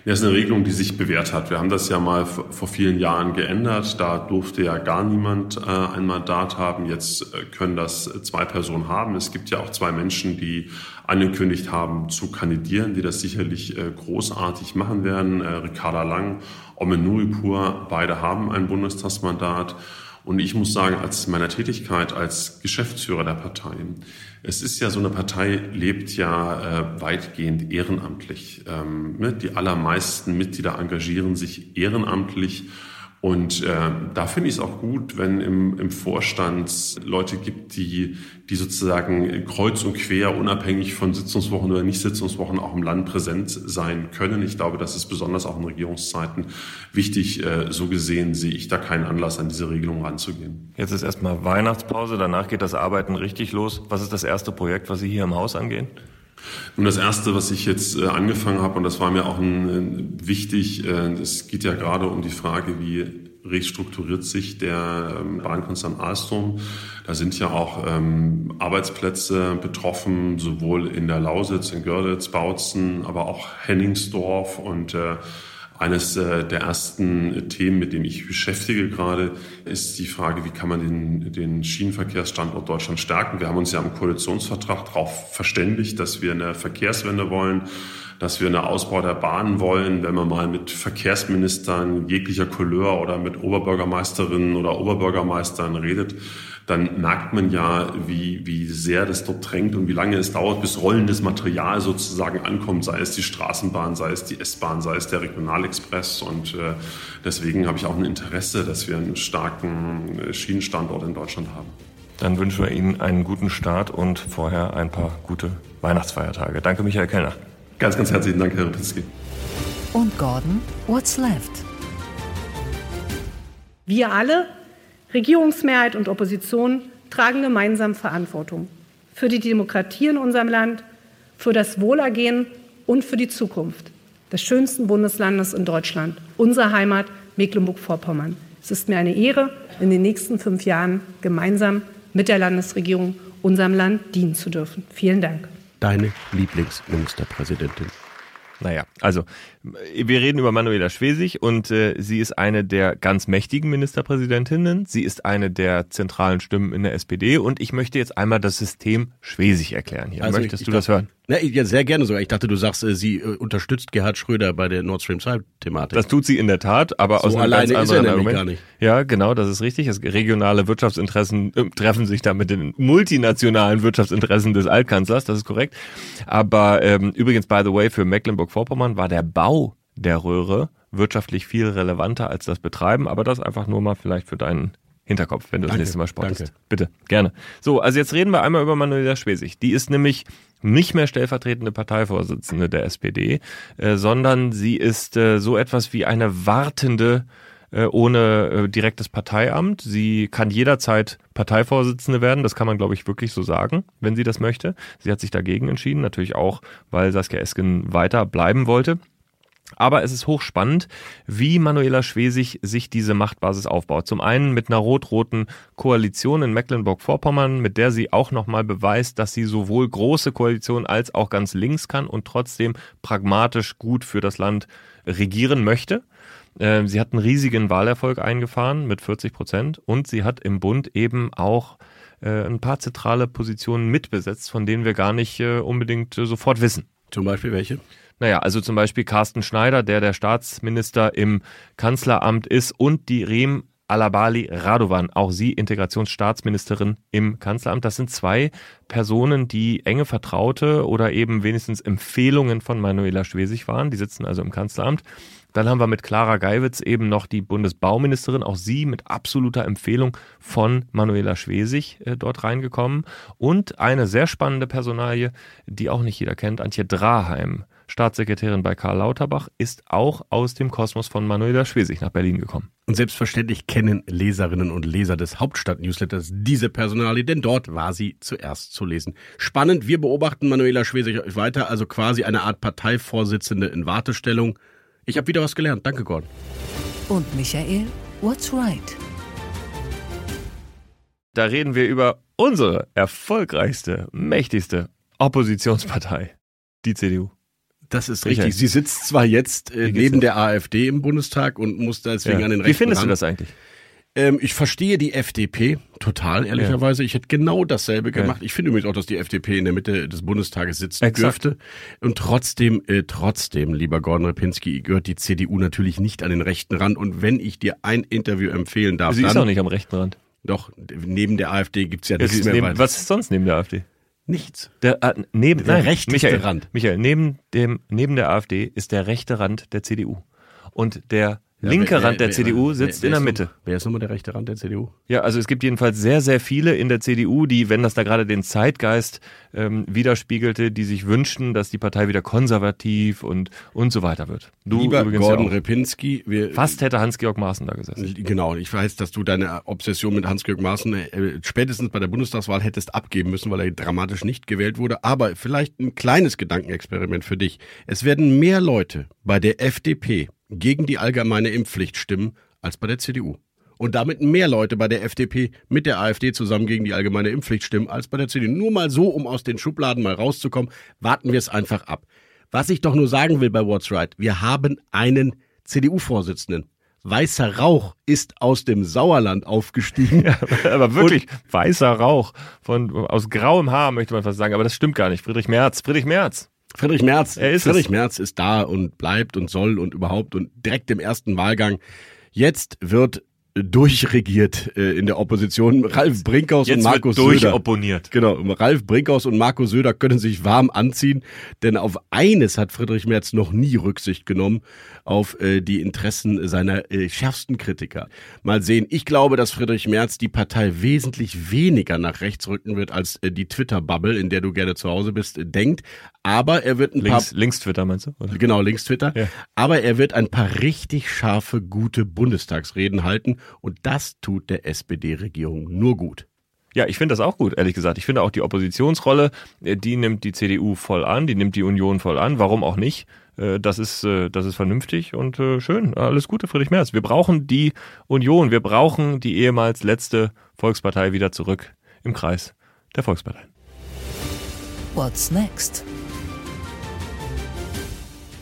Speaker 7: Das ist eine Regelung, die sich bewährt hat. Wir haben das ja mal vor vielen Jahren geändert. Da durfte ja gar niemand äh, ein Mandat haben. Jetzt äh, können das zwei Personen haben. Es gibt ja auch zwei Menschen, die angekündigt haben zu kandidieren, die das sicherlich äh, großartig machen werden. Ricarda Lang, Omen Nuripur, beide haben ein Bundestagsmandat. Und ich muss sagen, als meiner Tätigkeit als Geschäftsführer der Partei, es ist ja so, eine Partei lebt ja äh, weitgehend ehrenamtlich. Ähm, ne? Die allermeisten Mitglieder engagieren sich ehrenamtlich und äh, da finde ich es auch gut, wenn im, im Vorstand Leute gibt, die, die sozusagen kreuz und quer, unabhängig von Sitzungswochen oder Nicht-Sitzungswochen auch im Land präsent sein können. Ich glaube, das ist besonders auch in Regierungszeiten wichtig. Äh, so gesehen sehe ich da keinen Anlass, an diese Regelung ranzugehen.
Speaker 3: Jetzt ist erstmal Weihnachtspause, danach geht das Arbeiten richtig los. Was ist das erste Projekt, was Sie hier im Haus angehen?
Speaker 7: Nun, das erste, was ich jetzt äh, angefangen habe, und das war mir auch ein, wichtig, äh, es geht ja gerade um die Frage, wie restrukturiert sich der ähm, Bahnkonzern Alstom. Da sind ja auch ähm, Arbeitsplätze betroffen, sowohl in der Lausitz, in Görlitz, Bautzen, aber auch Henningsdorf und äh, eines äh, der ersten Themen, mit dem ich beschäftige gerade, ist die Frage, wie kann man den, den Schienenverkehrsstandort Deutschland stärken. Wir haben uns ja im Koalitionsvertrag darauf verständigt, dass wir eine Verkehrswende wollen, dass wir einen Ausbau der Bahnen wollen. Wenn man mal mit Verkehrsministern jeglicher Couleur oder mit Oberbürgermeisterinnen oder Oberbürgermeistern redet, dann merkt man ja, wie, wie sehr das dort drängt und wie lange es dauert, bis rollendes Material sozusagen ankommt, sei es die Straßenbahn, sei es die S-Bahn, sei es der Regionalexpress. Und äh, deswegen habe ich auch ein Interesse, dass wir einen starken äh, Schienenstandort in Deutschland haben.
Speaker 3: Dann wünschen wir Ihnen einen guten Start und vorher ein paar gute Weihnachtsfeiertage. Danke, Michael Kellner.
Speaker 7: Ganz, ganz herzlichen Dank, Herr Ripinski.
Speaker 1: Und Gordon, what's left?
Speaker 8: Wir alle Regierungsmehrheit und Opposition tragen gemeinsam Verantwortung für die Demokratie in unserem Land, für das Wohlergehen und für die Zukunft des schönsten Bundeslandes in Deutschland, unserer Heimat Mecklenburg-Vorpommern. Es ist mir eine Ehre, in den nächsten fünf Jahren gemeinsam mit der Landesregierung unserem Land dienen zu dürfen. Vielen Dank.
Speaker 2: Deine Lieblingsministerpräsidentin.
Speaker 3: Naja, also wir reden über Manuela Schwesig und äh, sie ist eine der ganz mächtigen Ministerpräsidentinnen. Sie ist eine der zentralen Stimmen in der SPD und ich möchte jetzt einmal das System Schwesig erklären hier. Also Möchtest ich, ich du das hören?
Speaker 2: Na, ja, sehr gerne sogar. Ich dachte, du sagst, äh, sie äh, unterstützt Gerhard Schröder bei der Nord Stream 2 Thematik.
Speaker 3: Das tut sie in der Tat, aber so aus einem ganz anderen ist Argument. Gar nicht. Ja, genau, das ist richtig. Das regionale Wirtschaftsinteressen äh, treffen sich da mit den multinationalen Wirtschaftsinteressen des Altkanzlers, das ist korrekt. Aber ähm, übrigens, by the way, für Mecklenburg-Vorpommern war der Bau der Röhre wirtschaftlich viel relevanter als das Betreiben, aber das einfach nur mal vielleicht für deinen Hinterkopf, wenn du danke, das nächste Mal sportest. Danke. Bitte, gerne. So, also jetzt reden wir einmal über Manuela Schwesig. Die ist nämlich nicht mehr stellvertretende Parteivorsitzende der SPD, äh, sondern sie ist äh, so etwas wie eine wartende äh, ohne äh, direktes Parteiamt. Sie kann jederzeit Parteivorsitzende werden, das kann man, glaube ich, wirklich so sagen, wenn sie das möchte. Sie hat sich dagegen entschieden, natürlich auch, weil Saskia Esken weiter bleiben wollte. Aber es ist hochspannend, wie Manuela Schwesig sich diese Machtbasis aufbaut. Zum einen mit einer rot-roten Koalition in Mecklenburg-Vorpommern, mit der sie auch nochmal beweist, dass sie sowohl große Koalition als auch ganz links kann und trotzdem pragmatisch gut für das Land regieren möchte. Ähm, sie hat einen riesigen Wahlerfolg eingefahren mit 40 Prozent und sie hat im Bund eben auch äh, ein paar zentrale Positionen mitbesetzt, von denen wir gar nicht äh, unbedingt äh, sofort wissen.
Speaker 2: Zum Beispiel welche?
Speaker 3: Naja, also zum Beispiel Carsten Schneider, der der Staatsminister im Kanzleramt ist und die Rem Alabali Radovan, auch sie Integrationsstaatsministerin im Kanzleramt. Das sind zwei Personen, die enge Vertraute oder eben wenigstens Empfehlungen von Manuela Schwesig waren. Die sitzen also im Kanzleramt. Dann haben wir mit Clara Geiwitz eben noch die Bundesbauministerin, auch sie mit absoluter Empfehlung von Manuela Schwesig äh, dort reingekommen. Und eine sehr spannende Personalie, die auch nicht jeder kennt, Antje Draheim Staatssekretärin bei Karl Lauterbach, ist auch aus dem Kosmos von Manuela Schwesig nach Berlin gekommen.
Speaker 2: Und selbstverständlich kennen Leserinnen und Leser des Hauptstadt-Newsletters diese Personalie, denn dort war sie zuerst zu lesen. Spannend, wir beobachten Manuela Schwesig weiter, also quasi eine Art Parteivorsitzende in Wartestellung. Ich habe wieder was gelernt. Danke, Gordon.
Speaker 1: Und Michael, what's right?
Speaker 3: Da reden wir über unsere erfolgreichste, mächtigste Oppositionspartei, die CDU.
Speaker 2: Das ist richtig. Sie sitzt zwar jetzt äh, neben der AfD im Bundestag und muss deswegen ja. an den
Speaker 3: Rechten Wie findest ran. du das eigentlich?
Speaker 2: Ähm, ich verstehe die FDP total, ehrlicherweise. Ja. Ich hätte genau dasselbe gemacht. Ja. Ich finde übrigens auch, dass die FDP in der Mitte des Bundestages sitzen Exakt. dürfte. Und trotzdem, äh, trotzdem, lieber Gordon Repinski, gehört die CDU natürlich nicht an den rechten Rand. Und wenn ich dir ein Interview empfehlen darf,
Speaker 3: Sie
Speaker 2: dann,
Speaker 3: ist auch nicht am rechten Rand.
Speaker 2: Doch, neben der AfD gibt's ja nichts mehr.
Speaker 3: Neben, was ist sonst neben der AfD?
Speaker 2: Nichts.
Speaker 3: Der, äh, neben,
Speaker 2: der nein, rechte
Speaker 3: Michael,
Speaker 2: Rand.
Speaker 3: Michael, neben, dem, neben der AfD ist der rechte Rand der CDU. Und der ja, linke wer, Rand der wer, CDU sitzt wer, in der Mitte.
Speaker 2: So, wer ist nochmal der rechte Rand der CDU?
Speaker 3: Ja, also es gibt jedenfalls sehr, sehr viele in der CDU, die, wenn das da gerade den Zeitgeist ähm, widerspiegelte, die sich wünschen, dass die Partei wieder konservativ und, und so weiter wird.
Speaker 2: Du Lieber Gordon ja Repinski.
Speaker 3: Wir, Fast hätte Hans-Georg Maaßen da gesessen.
Speaker 2: Genau, ich weiß, dass du deine Obsession mit Hans-Georg Maaßen äh, spätestens bei der Bundestagswahl hättest abgeben müssen, weil er dramatisch nicht gewählt wurde. Aber vielleicht ein kleines Gedankenexperiment für dich. Es werden mehr Leute bei der FDP gegen die allgemeine Impfpflicht stimmen als bei der CDU. Und damit mehr Leute bei der FDP mit der AfD zusammen gegen die allgemeine Impfpflicht stimmen als bei der CDU. Nur mal so, um aus den Schubladen mal rauszukommen, warten wir es einfach ab. Was ich doch nur sagen will bei What's Right, wir haben einen CDU-Vorsitzenden. Weißer Rauch ist aus dem Sauerland aufgestiegen.
Speaker 3: Ja, aber wirklich Und weißer Rauch von aus grauem Haar möchte man fast sagen, aber das stimmt gar nicht. Friedrich Merz, Friedrich Merz.
Speaker 2: Friedrich Merz,
Speaker 3: er ist
Speaker 2: Friedrich
Speaker 3: es.
Speaker 2: Merz ist da und bleibt und soll und überhaupt und direkt im ersten Wahlgang. Jetzt wird durchregiert äh, in der Opposition. Ralf Brinkhaus
Speaker 3: Jetzt
Speaker 2: und Markus
Speaker 3: wird
Speaker 2: Söder.
Speaker 3: durchopponiert.
Speaker 2: Genau, Ralf Brinkhaus und Markus Söder können sich warm anziehen, denn auf eines hat Friedrich Merz noch nie Rücksicht genommen, auf äh, die Interessen seiner äh, schärfsten Kritiker. Mal sehen, ich glaube, dass Friedrich Merz die Partei wesentlich weniger nach rechts rücken wird, als äh, die Twitter-Bubble, in der du gerne zu Hause bist, äh, denkt. Aber er wird ein
Speaker 3: Links,
Speaker 2: paar...
Speaker 3: links Twitter meinst du? Oder?
Speaker 2: Genau, links Twitter.
Speaker 3: Ja.
Speaker 2: Aber er wird ein paar richtig scharfe, gute Bundestagsreden halten und das tut der SPD-Regierung nur gut.
Speaker 3: Ja, ich finde das auch gut, ehrlich gesagt. Ich finde auch die Oppositionsrolle, äh, die nimmt die CDU voll an, die nimmt die Union voll an. Warum auch nicht? Äh, Das ist, äh, das ist vernünftig und schön. Alles Gute, Friedrich Merz. Wir brauchen die Union. Wir brauchen die ehemals letzte Volkspartei wieder zurück im Kreis der Volksparteien.
Speaker 1: What's next?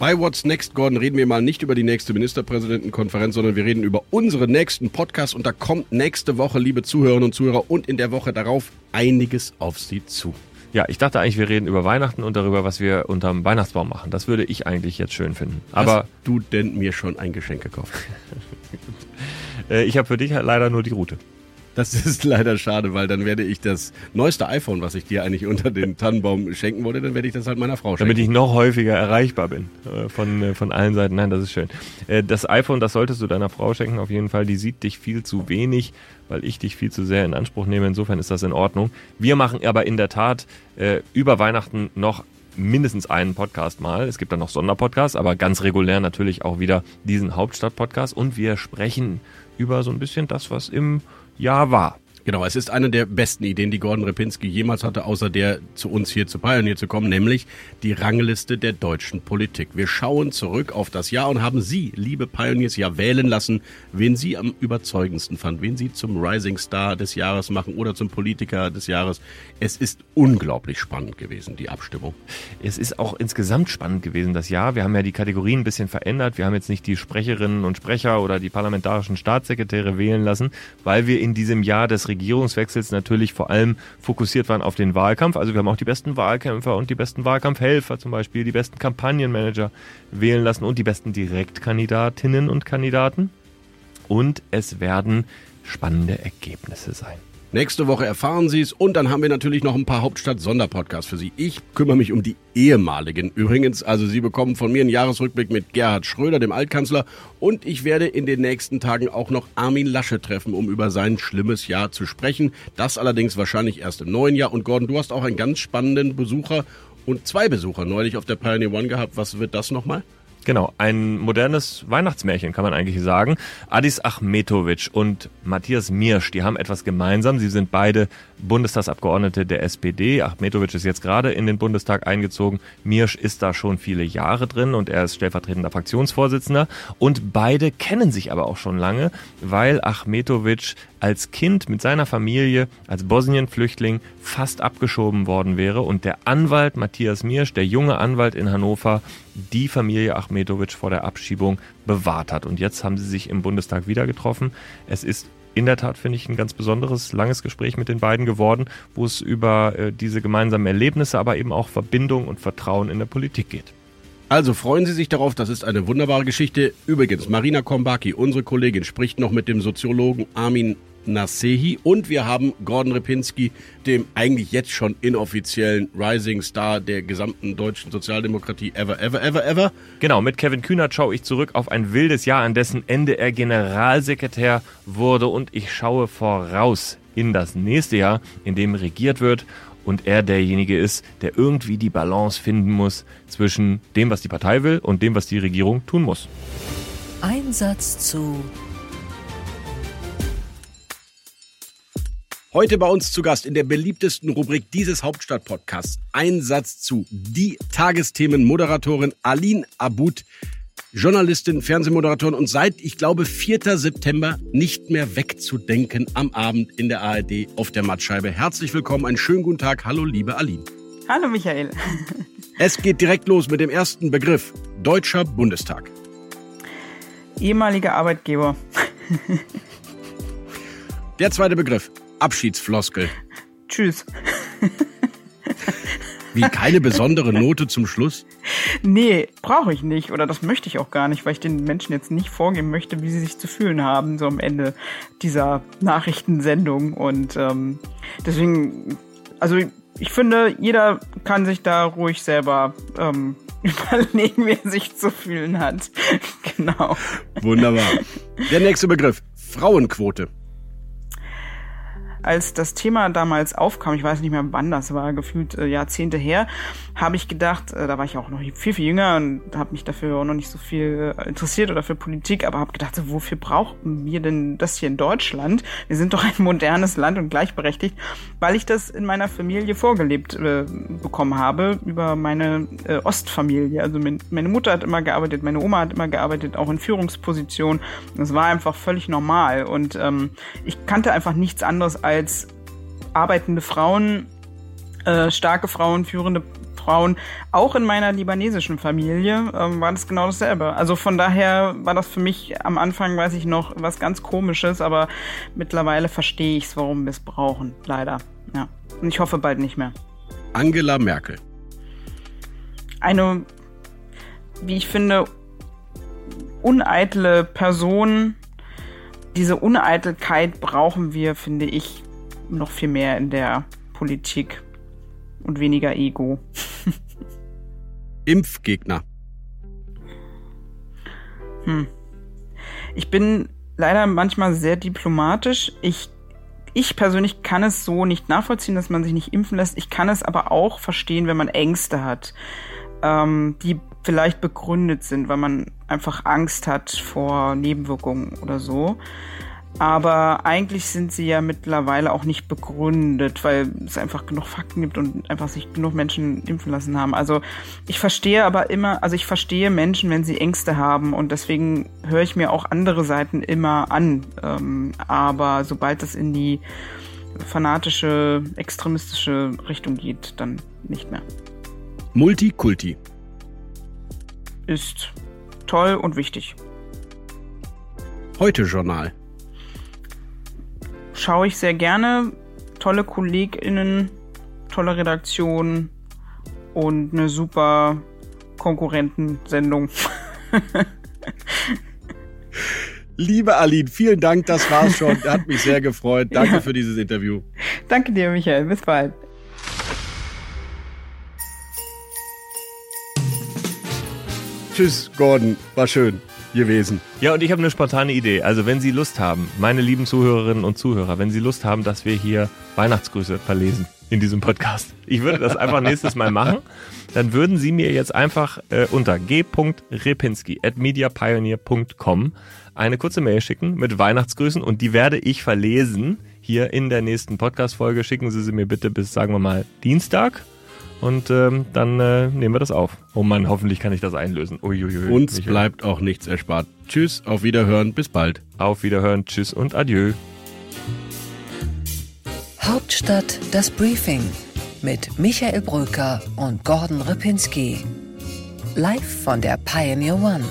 Speaker 2: Bei What's Next, Gordon, reden wir mal nicht über die nächste Ministerpräsidentenkonferenz, sondern wir reden über unseren nächsten Podcast und da kommt nächste Woche, liebe Zuhörerinnen und Zuhörer, und in der Woche darauf einiges auf Sie zu.
Speaker 3: Ja, ich dachte eigentlich, wir reden über Weihnachten und darüber, was wir unterm Weihnachtsbaum machen. Das würde ich eigentlich jetzt schön finden. Aber
Speaker 2: Hast du denn mir schon ein Geschenk gekauft?
Speaker 3: äh, ich habe für dich halt leider nur die Route.
Speaker 2: Das ist leider schade, weil dann werde ich das neueste iPhone, was ich dir eigentlich unter den Tannenbaum schenken wollte, dann werde ich das halt meiner Frau schenken.
Speaker 3: Damit ich noch häufiger erreichbar bin äh, von, äh, von allen Seiten. Nein, das ist schön. Äh, Das iPhone, das solltest du deiner Frau schenken auf jeden Fall. Die sieht dich viel zu wenig, weil ich dich viel zu sehr in Anspruch nehme. Insofern ist das in Ordnung. Wir machen aber in der Tat über Weihnachten noch mindestens einen Podcast mal. Es gibt dann noch Sonderpodcasts, aber ganz regulär natürlich auch wieder diesen Hauptstadt-Podcast. Und wir sprechen über so ein bisschen das, was im Jahr war.
Speaker 2: Genau, es ist eine der besten Ideen, die Gordon Repinski jemals hatte, außer der zu uns hier zu Pioneer zu kommen, nämlich die Rangliste der deutschen Politik. Wir schauen zurück auf das Jahr und haben Sie, liebe Pioneers, ja wählen lassen, wen Sie am überzeugendsten fanden, wen Sie zum Rising Star des Jahres machen oder zum Politiker des Jahres. Es ist unglaublich spannend gewesen, die Abstimmung.
Speaker 3: Es ist auch insgesamt spannend gewesen das Jahr. Wir haben ja die Kategorien ein bisschen verändert. Wir haben jetzt nicht die Sprecherinnen und Sprecher oder die parlamentarischen Staatssekretäre wählen lassen, weil wir in diesem Jahr des Regierungswechsels natürlich vor allem fokussiert waren auf den Wahlkampf. Also wir haben auch die besten Wahlkämpfer und die besten Wahlkampfhelfer zum Beispiel, die besten Kampagnenmanager wählen lassen und die besten Direktkandidatinnen und Kandidaten. Und es werden spannende Ergebnisse sein.
Speaker 2: Nächste Woche erfahren Sie es und dann haben wir natürlich noch ein paar Hauptstadt-Sonderpodcasts für Sie. Ich kümmere mich um die ehemaligen. Übrigens, also Sie bekommen von mir einen Jahresrückblick mit Gerhard Schröder, dem Altkanzler, und ich werde in den nächsten Tagen auch noch Armin Lasche treffen, um über sein schlimmes Jahr zu sprechen. Das allerdings wahrscheinlich erst im neuen Jahr. Und Gordon, du hast auch einen ganz spannenden Besucher und zwei Besucher neulich auf der Pioneer One gehabt. Was wird das nochmal?
Speaker 3: Genau, ein modernes Weihnachtsmärchen kann man eigentlich sagen. Adis Achmetovic und Matthias Miersch, die haben etwas gemeinsam. Sie sind beide Bundestagsabgeordnete der SPD. Achmetovic ist jetzt gerade in den Bundestag eingezogen. Miersch ist da schon viele Jahre drin und er ist stellvertretender Fraktionsvorsitzender. Und beide kennen sich aber auch schon lange, weil Achmetovic als Kind mit seiner Familie als Bosnien-Flüchtling fast abgeschoben worden wäre und der Anwalt Matthias Miersch, der junge Anwalt in Hannover, die Familie Achmetovic vor der Abschiebung bewahrt hat. Und jetzt haben sie sich im Bundestag wieder getroffen. Es ist in der Tat, finde ich, ein ganz besonderes, langes Gespräch mit den beiden geworden, wo es über äh, diese gemeinsamen Erlebnisse, aber eben auch Verbindung und Vertrauen in der Politik geht.
Speaker 2: Also freuen Sie sich darauf, das ist eine wunderbare Geschichte. Übrigens, Marina Kombaki, unsere Kollegin, spricht noch mit dem Soziologen Armin Nasehi und wir haben Gordon Repinski, dem eigentlich jetzt schon inoffiziellen Rising Star der gesamten deutschen Sozialdemokratie ever, ever, ever, ever.
Speaker 3: Genau, mit Kevin Kühnert schaue ich zurück auf ein wildes Jahr, an dessen Ende er Generalsekretär wurde und ich schaue voraus in das nächste Jahr, in dem regiert wird und er derjenige ist, der irgendwie die Balance finden muss zwischen dem, was die Partei will und dem, was die Regierung tun muss.
Speaker 1: Einsatz zu
Speaker 2: Heute bei uns zu Gast in der beliebtesten Rubrik dieses Hauptstadt-Podcasts. Ein Satz zu die Tagesthemen-Moderatorin Aline Abud. Journalistin, Fernsehmoderatorin und seit, ich glaube, 4. September nicht mehr wegzudenken am Abend in der ARD auf der Mattscheibe. Herzlich willkommen, einen schönen guten Tag. Hallo, liebe Aline.
Speaker 9: Hallo, Michael.
Speaker 2: Es geht direkt los mit dem ersten Begriff. Deutscher Bundestag.
Speaker 9: Ehemaliger Arbeitgeber.
Speaker 2: Der zweite Begriff. Abschiedsfloskel.
Speaker 9: Tschüss.
Speaker 2: Wie keine besondere Note zum Schluss?
Speaker 9: Nee, brauche ich nicht. Oder das möchte ich auch gar nicht, weil ich den Menschen jetzt nicht vorgeben möchte, wie sie sich zu fühlen haben, so am Ende dieser Nachrichtensendung. Und ähm, deswegen, also ich finde, jeder kann sich da ruhig selber ähm, überlegen, wie er sich zu fühlen hat. genau.
Speaker 2: Wunderbar. Der nächste Begriff. Frauenquote
Speaker 9: als das Thema damals aufkam, ich weiß nicht mehr wann das war, gefühlt äh, Jahrzehnte her, habe ich gedacht, äh, da war ich auch noch viel, viel jünger und habe mich dafür auch noch nicht so viel äh, interessiert oder für Politik, aber habe gedacht, so, wofür brauchen wir denn das hier in Deutschland? Wir sind doch ein modernes Land und gleichberechtigt, weil ich das in meiner Familie vorgelebt äh, bekommen habe über meine äh, Ostfamilie. Also meine Mutter hat immer gearbeitet, meine Oma hat immer gearbeitet, auch in Führungspositionen. Das war einfach völlig normal und ähm, ich kannte einfach nichts anderes als als arbeitende Frauen, äh, starke Frauen, führende Frauen, auch in meiner libanesischen Familie ähm, war das genau dasselbe. Also von daher war das für mich am Anfang, weiß ich noch, was ganz komisches, aber mittlerweile verstehe ich es, warum wir es brauchen, leider. Ja. Und ich hoffe bald nicht mehr.
Speaker 2: Angela Merkel.
Speaker 9: Eine, wie ich finde, uneitle Person. Diese Uneitelkeit brauchen wir, finde ich, noch viel mehr in der Politik und weniger Ego.
Speaker 2: Impfgegner.
Speaker 9: Hm. Ich bin leider manchmal sehr diplomatisch. Ich, ich persönlich kann es so nicht nachvollziehen, dass man sich nicht impfen lässt. Ich kann es aber auch verstehen, wenn man Ängste hat, ähm, die vielleicht begründet sind, weil man einfach Angst hat vor Nebenwirkungen oder so. Aber eigentlich sind sie ja mittlerweile auch nicht begründet, weil es einfach genug Fakten gibt und einfach sich genug Menschen impfen lassen haben. Also ich verstehe aber immer, also ich verstehe Menschen, wenn sie Ängste haben und deswegen höre ich mir auch andere Seiten immer an. Ähm, aber sobald es in die fanatische, extremistische Richtung geht, dann nicht mehr.
Speaker 2: Multikulti.
Speaker 9: Ist toll und wichtig.
Speaker 2: Heute Journal
Speaker 9: schaue ich sehr gerne. Tolle KollegInnen, tolle Redaktion und eine super Konkurrentensendung.
Speaker 2: Liebe Aline, vielen Dank, das war's schon. Hat mich sehr gefreut. Danke ja. für dieses Interview.
Speaker 9: Danke dir, Michael. Bis bald.
Speaker 2: Tschüss, Gordon. War schön gewesen.
Speaker 3: Ja, und ich habe eine spontane Idee. Also, wenn Sie Lust haben, meine lieben Zuhörerinnen und Zuhörer, wenn Sie Lust haben, dass wir hier Weihnachtsgrüße verlesen in diesem Podcast, ich würde das einfach nächstes Mal machen, dann würden Sie mir jetzt einfach äh, unter g.repinski at mediapioneer.com eine kurze Mail schicken mit Weihnachtsgrüßen und die werde ich verlesen hier in der nächsten Podcast-Folge. Schicken Sie sie mir bitte bis, sagen wir mal, Dienstag. Und ähm, dann äh, nehmen wir das auf. Oh Mann, hoffentlich kann ich das einlösen.
Speaker 2: Uiuiui, Uns Michael. bleibt auch nichts erspart. Tschüss, auf Wiederhören, bis bald.
Speaker 3: Auf Wiederhören, tschüss und adieu.
Speaker 1: Hauptstadt das Briefing mit Michael Bröker und Gordon Ripinski. Live von der Pioneer One.